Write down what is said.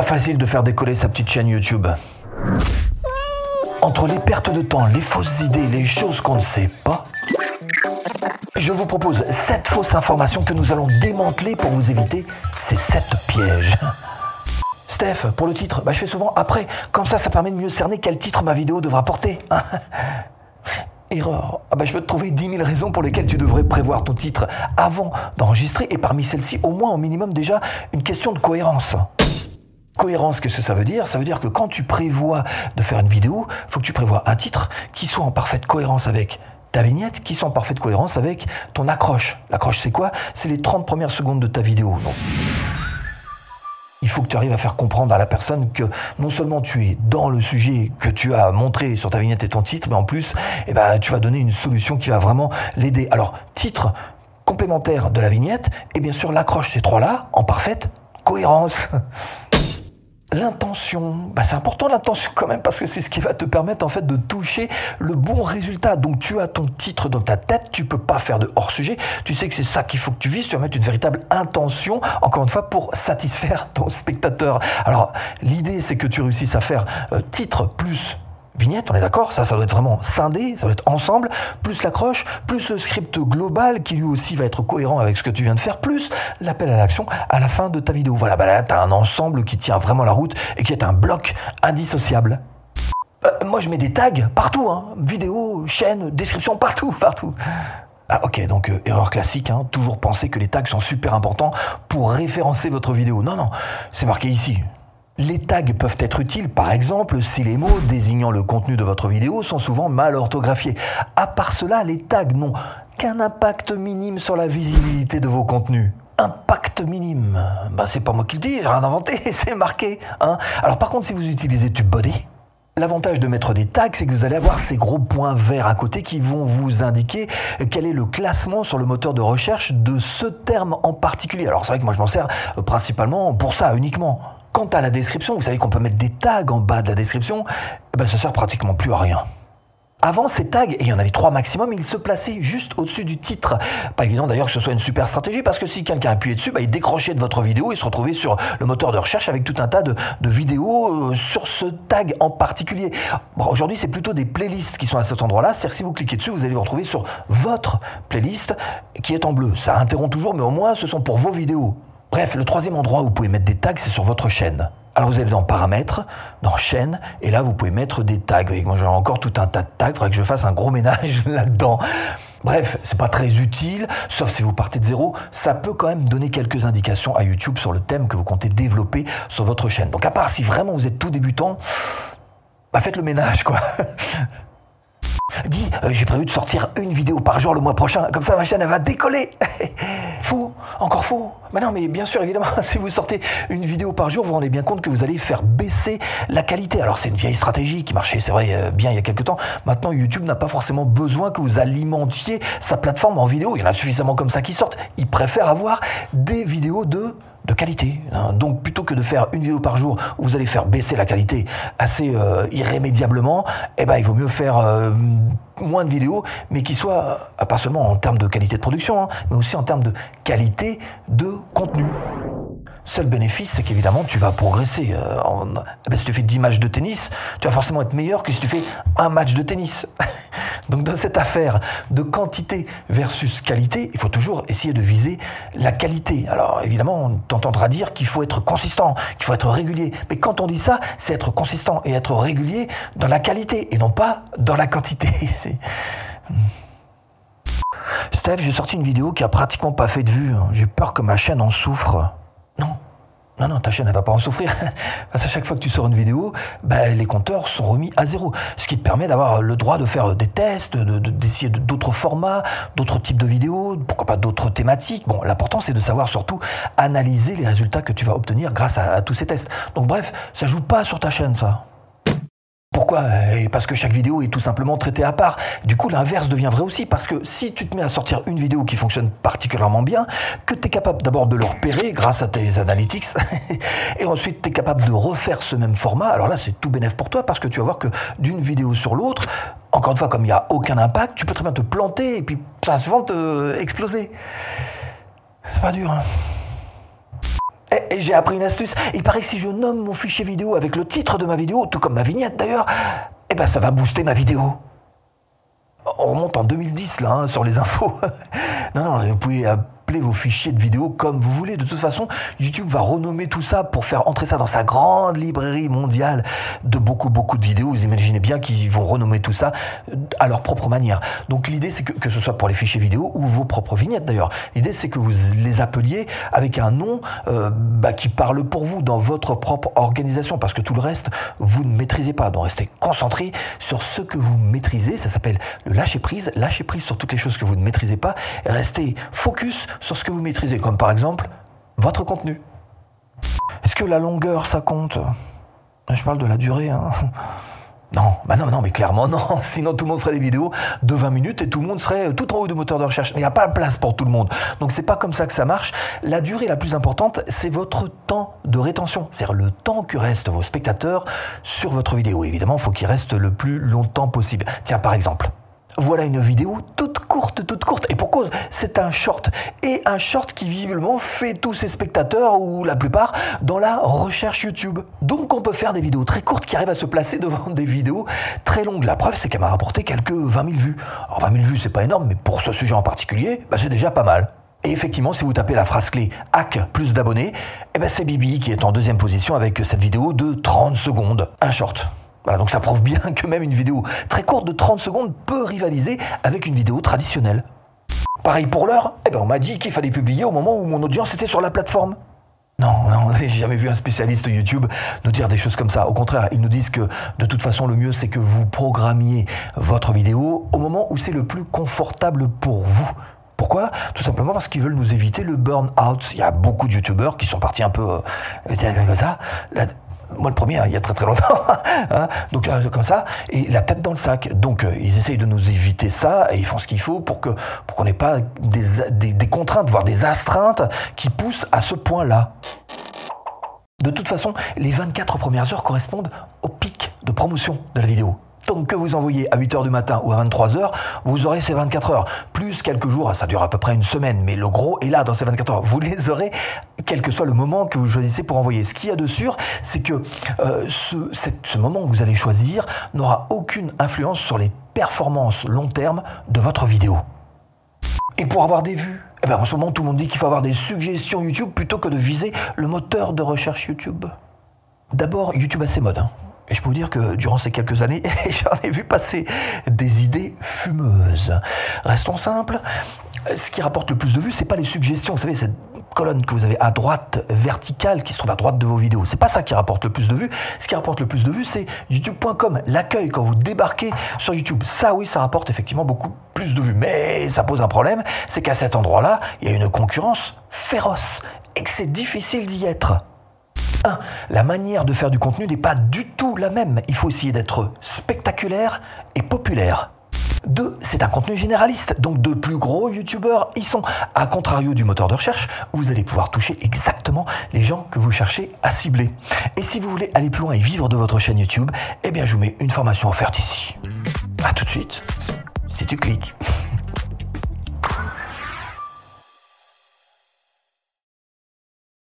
Pas facile de faire décoller sa petite chaîne YouTube. Entre les pertes de temps, les fausses idées, les choses qu'on ne sait pas, je vous propose 7 fausses informations que nous allons démanteler pour vous éviter ces 7 pièges. Steph, pour le titre, bah, je fais souvent après. Comme ça, ça permet de mieux cerner quel titre ma vidéo devra porter. Erreur. Ah bah, je peux te trouver 10 000 raisons pour lesquelles tu devrais prévoir ton titre avant d'enregistrer et parmi celles-ci, au moins au minimum déjà, une question de cohérence. Cohérence, qu'est-ce que ça veut dire Ça veut dire que quand tu prévois de faire une vidéo, faut que tu prévois un titre qui soit en parfaite cohérence avec ta vignette, qui soit en parfaite cohérence avec ton accroche. L'accroche, c'est quoi? C'est les 30 premières secondes de ta vidéo. Donc, il faut que tu arrives à faire comprendre à la personne que non seulement tu es dans le sujet que tu as montré sur ta vignette et ton titre, mais en plus, eh ben, tu vas donner une solution qui va vraiment l'aider. Alors, titre complémentaire de la vignette, et bien sûr l'accroche, ces trois-là, en parfaite cohérence. L'intention, bah c'est important l'intention quand même parce que c'est ce qui va te permettre en fait de toucher le bon résultat. Donc tu as ton titre dans ta tête, tu peux pas faire de hors sujet. Tu sais que c'est ça qu'il faut que tu vises. Tu vas mettre une véritable intention, encore une fois, pour satisfaire ton spectateur. Alors l'idée c'est que tu réussisses à faire euh, titre plus vignette, on est d'accord Ça, ça doit être vraiment scindé, ça doit être ensemble, plus l'accroche, plus le script global qui lui aussi va être cohérent avec ce que tu viens de faire, plus l'appel à l'action à la fin de ta vidéo. Voilà, bah là, tu as un ensemble qui tient vraiment la route et qui est un bloc indissociable. Euh, moi, je mets des tags partout, hein. vidéo, chaîne, description, partout, partout. Ah ok, donc euh, erreur classique, hein. toujours penser que les tags sont super importants pour référencer votre vidéo. Non, non, c'est marqué ici. Les tags peuvent être utiles, par exemple, si les mots désignant le contenu de votre vidéo sont souvent mal orthographiés. À part cela, les tags n'ont qu'un impact minime sur la visibilité de vos contenus. Impact minime. Bah, c'est pas moi qui le dis, j'ai rien inventé, c'est marqué. Hein. Alors, par contre, si vous utilisez TubeBuddy, L'avantage de mettre des tags, c'est que vous allez avoir ces gros points verts à côté qui vont vous indiquer quel est le classement sur le moteur de recherche de ce terme en particulier. Alors c'est vrai que moi je m'en sers principalement pour ça uniquement. Quant à la description, vous savez qu'on peut mettre des tags en bas de la description, eh ben ça sert pratiquement plus à rien. Avant, ces tags, et il y en avait trois maximum, ils se plaçaient juste au-dessus du titre. Pas évident d'ailleurs que ce soit une super stratégie, parce que si quelqu'un appuyait dessus, bah, il décrochait de votre vidéo et se retrouvait sur le moteur de recherche avec tout un tas de, vidéos euh, sur ce tag en particulier. Aujourd'hui, c'est plutôt des playlists qui sont à cet endroit-là. C'est-à-dire si vous cliquez dessus, vous allez vous retrouver sur votre playlist qui est en bleu. Ça interrompt toujours, mais au moins, ce sont pour vos vidéos. Bref, le troisième endroit où vous pouvez mettre des tags, c'est sur votre chaîne. Alors vous allez dans paramètres, dans chaîne, et là vous pouvez mettre des tags. Moi j'ai encore tout un tas de tags, il faudrait que je fasse un gros ménage là-dedans. Bref, c'est pas très utile, sauf si vous partez de zéro, ça peut quand même donner quelques indications à YouTube sur le thème que vous comptez développer sur votre chaîne. Donc à part si vraiment vous êtes tout débutant, bah faites le ménage quoi. Dis, euh, j'ai prévu de sortir une vidéo par jour le mois prochain, comme ça ma chaîne elle va décoller. faux, encore faux. Mais non, mais bien sûr, évidemment, si vous sortez une vidéo par jour, vous vous rendez bien compte que vous allez faire baisser la qualité. Alors c'est une vieille stratégie qui marchait, c'est vrai, euh, bien il y a quelques temps. Maintenant, YouTube n'a pas forcément besoin que vous alimentiez sa plateforme en vidéo. Il y en a suffisamment comme ça qui sortent. Il préfère avoir des vidéos de de qualité. Hein. Donc plutôt que de faire une vidéo par jour où vous allez faire baisser la qualité assez euh, irrémédiablement, eh ben il vaut mieux faire euh, moins de vidéos, mais qui soient euh, pas seulement en termes de qualité de production, hein, mais aussi en termes de qualité de contenu. Seul bénéfice, c'est qu'évidemment, tu vas progresser. Eh ben, si tu fais 10 matchs de tennis, tu vas forcément être meilleur que si tu fais un match de tennis. Donc dans cette affaire de quantité versus qualité, il faut toujours essayer de viser la qualité. Alors évidemment, on t'entendra dire qu'il faut être consistant, qu'il faut être régulier. Mais quand on dit ça, c'est être consistant et être régulier dans la qualité et non pas dans la quantité. Steph, j'ai sorti une vidéo qui a pratiquement pas fait de vue. J'ai peur que ma chaîne en souffre. Non, non, ta chaîne, elle va pas en souffrir. Parce chaque fois que tu sors une vidéo, ben, les compteurs sont remis à zéro. Ce qui te permet d'avoir le droit de faire des tests, d'essayer de, d'autres formats, d'autres types de vidéos, pourquoi pas d'autres thématiques. Bon, l'important, c'est de savoir surtout analyser les résultats que tu vas obtenir grâce à, à tous ces tests. Donc, bref, ça joue pas sur ta chaîne, ça. Pourquoi Parce que chaque vidéo est tout simplement traitée à part. Du coup, l'inverse devient vrai aussi, parce que si tu te mets à sortir une vidéo qui fonctionne particulièrement bien, que tu es capable d'abord de le repérer grâce à tes analytics, et ensuite tu es capable de refaire ce même format, alors là c'est tout bénéf pour toi, parce que tu vas voir que d'une vidéo sur l'autre, encore une fois, comme il n'y a aucun impact, tu peux très bien te planter, et puis ça se vend te exploser. C'est pas dur, hein Et, j'ai appris une astuce. Il paraît que si je nomme mon fichier vidéo avec le titre de ma vidéo, tout comme ma vignette d'ailleurs, eh ben ça va booster ma vidéo. On remonte en 2010 là, hein, sur les infos. non, non, vous pouvez vos fichiers de vidéos comme vous voulez. De toute façon, YouTube va renommer tout ça pour faire entrer ça dans sa grande librairie mondiale de beaucoup, beaucoup de vidéos. Vous imaginez bien qu'ils vont renommer tout ça à leur propre manière. Donc l'idée, c'est que, que ce soit pour les fichiers vidéo ou vos propres vignettes d'ailleurs. L'idée, c'est que vous les appeliez avec un nom euh, bah, qui parle pour vous dans votre propre organisation parce que tout le reste, vous ne maîtrisez pas. Donc restez concentré sur ce que vous maîtrisez. Ça s'appelle le lâcher prise. Lâcher prise sur toutes les choses que vous ne maîtrisez pas. restez focus sur ce que vous maîtrisez, comme par exemple votre contenu. Est-ce que la longueur, ça compte? Je parle de la durée. Hein. Non, bah non, non, mais clairement non. Sinon, tout le monde ferait des vidéos de 20 minutes et tout le monde serait tout en haut du moteur de recherche. Mais il n'y a pas de place pour tout le monde. Donc, c'est pas comme ça que ça marche. La durée la plus importante, c'est votre temps de rétention. C'est-à-dire le temps que restent vos spectateurs sur votre vidéo. Évidemment, il faut qu'il reste le plus longtemps possible. Tiens, par exemple, voilà une vidéo toute courte, toute courte. Et pour cause, c'est un short. Et un short qui visiblement fait tous ses spectateurs, ou la plupart, dans la recherche YouTube. Donc on peut faire des vidéos très courtes qui arrivent à se placer devant des vidéos très longues. La preuve, c'est qu'elle m'a rapporté quelques 20 000 vues. Alors 20 000 vues, c'est pas énorme, mais pour ce sujet en particulier, bah, c'est déjà pas mal. Et effectivement, si vous tapez la phrase clé hack plus d'abonnés, eh ben c'est Bibi qui est en deuxième position avec cette vidéo de 30 secondes. Un short. Voilà, donc ça prouve bien que même une vidéo très courte de 30 secondes peut rivaliser avec une vidéo traditionnelle. Pareil pour l'heure, eh ben on m'a dit qu'il fallait publier au moment où mon audience était sur la plateforme. Non, non, j'ai jamais vu un spécialiste YouTube nous dire des choses comme ça. Au contraire, ils nous disent que de toute façon, le mieux, c'est que vous programmiez votre vidéo au moment où c'est le plus confortable pour vous. Pourquoi? Tout simplement parce qu'ils veulent nous éviter le burn-out. Il y a beaucoup de YouTubeurs qui sont partis un peu euh, ça. Moi, le premier, hein, il y a très très longtemps. Hein. donc, euh, comme ça, et la tête dans le sac. Donc, euh, ils essayent de nous éviter ça et ils font ce qu'il faut pour que pour qu'on n'ait pas des, des, contraintes, voire des astreintes qui poussent à ce point-là. De toute façon, les 24 premières heures correspondent au pic de promotion de la vidéo. Donc que vous envoyez à 8h du matin ou à 23h, vous aurez ces 24 heures. Plus quelques jours, ça dure à peu près une semaine, mais le gros est là dans ces 24 heures. Vous les aurez, quel que soit le moment que vous choisissez pour envoyer. Ce qu'il y a de sûr, c'est que euh, ce, ce moment que vous allez choisir n'aura aucune influence sur les performances long terme de votre vidéo. Et pour avoir des vues, eh ben en ce moment tout le monde dit qu'il faut avoir des suggestions YouTube plutôt que de viser le moteur de recherche YouTube. D'abord, YouTube a ses modes. Hein. Et je peux vous dire que durant ces quelques années, j'en ai vu passer des idées fumeuses. Restons simples. Ce qui rapporte le plus de vues, c'est pas les suggestions. Vous savez, cette colonne que vous avez à droite verticale qui se trouve à droite de vos vidéos. C'est pas ça qui rapporte le plus de vues. Ce qui rapporte le plus de vues, c'est youtube.com, l'accueil quand vous débarquez sur YouTube. Ça, oui, ça rapporte effectivement beaucoup plus de vues. Mais ça pose un problème, c'est qu'à cet endroit-là, il y a une concurrence féroce et que c'est difficile d'y être. 1. La manière de faire du contenu n'est pas du tout la même. Il faut essayer d'être spectaculaire et populaire. 2. C'est un contenu généraliste, donc de plus gros youtubeurs y sont. À contrario du moteur de recherche, vous allez pouvoir toucher exactement les gens que vous cherchez à cibler. Et si vous voulez aller plus loin et vivre de votre chaîne YouTube, eh bien je vous mets une formation offerte ici. A tout de suite, si tu cliques.